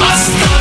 Hasta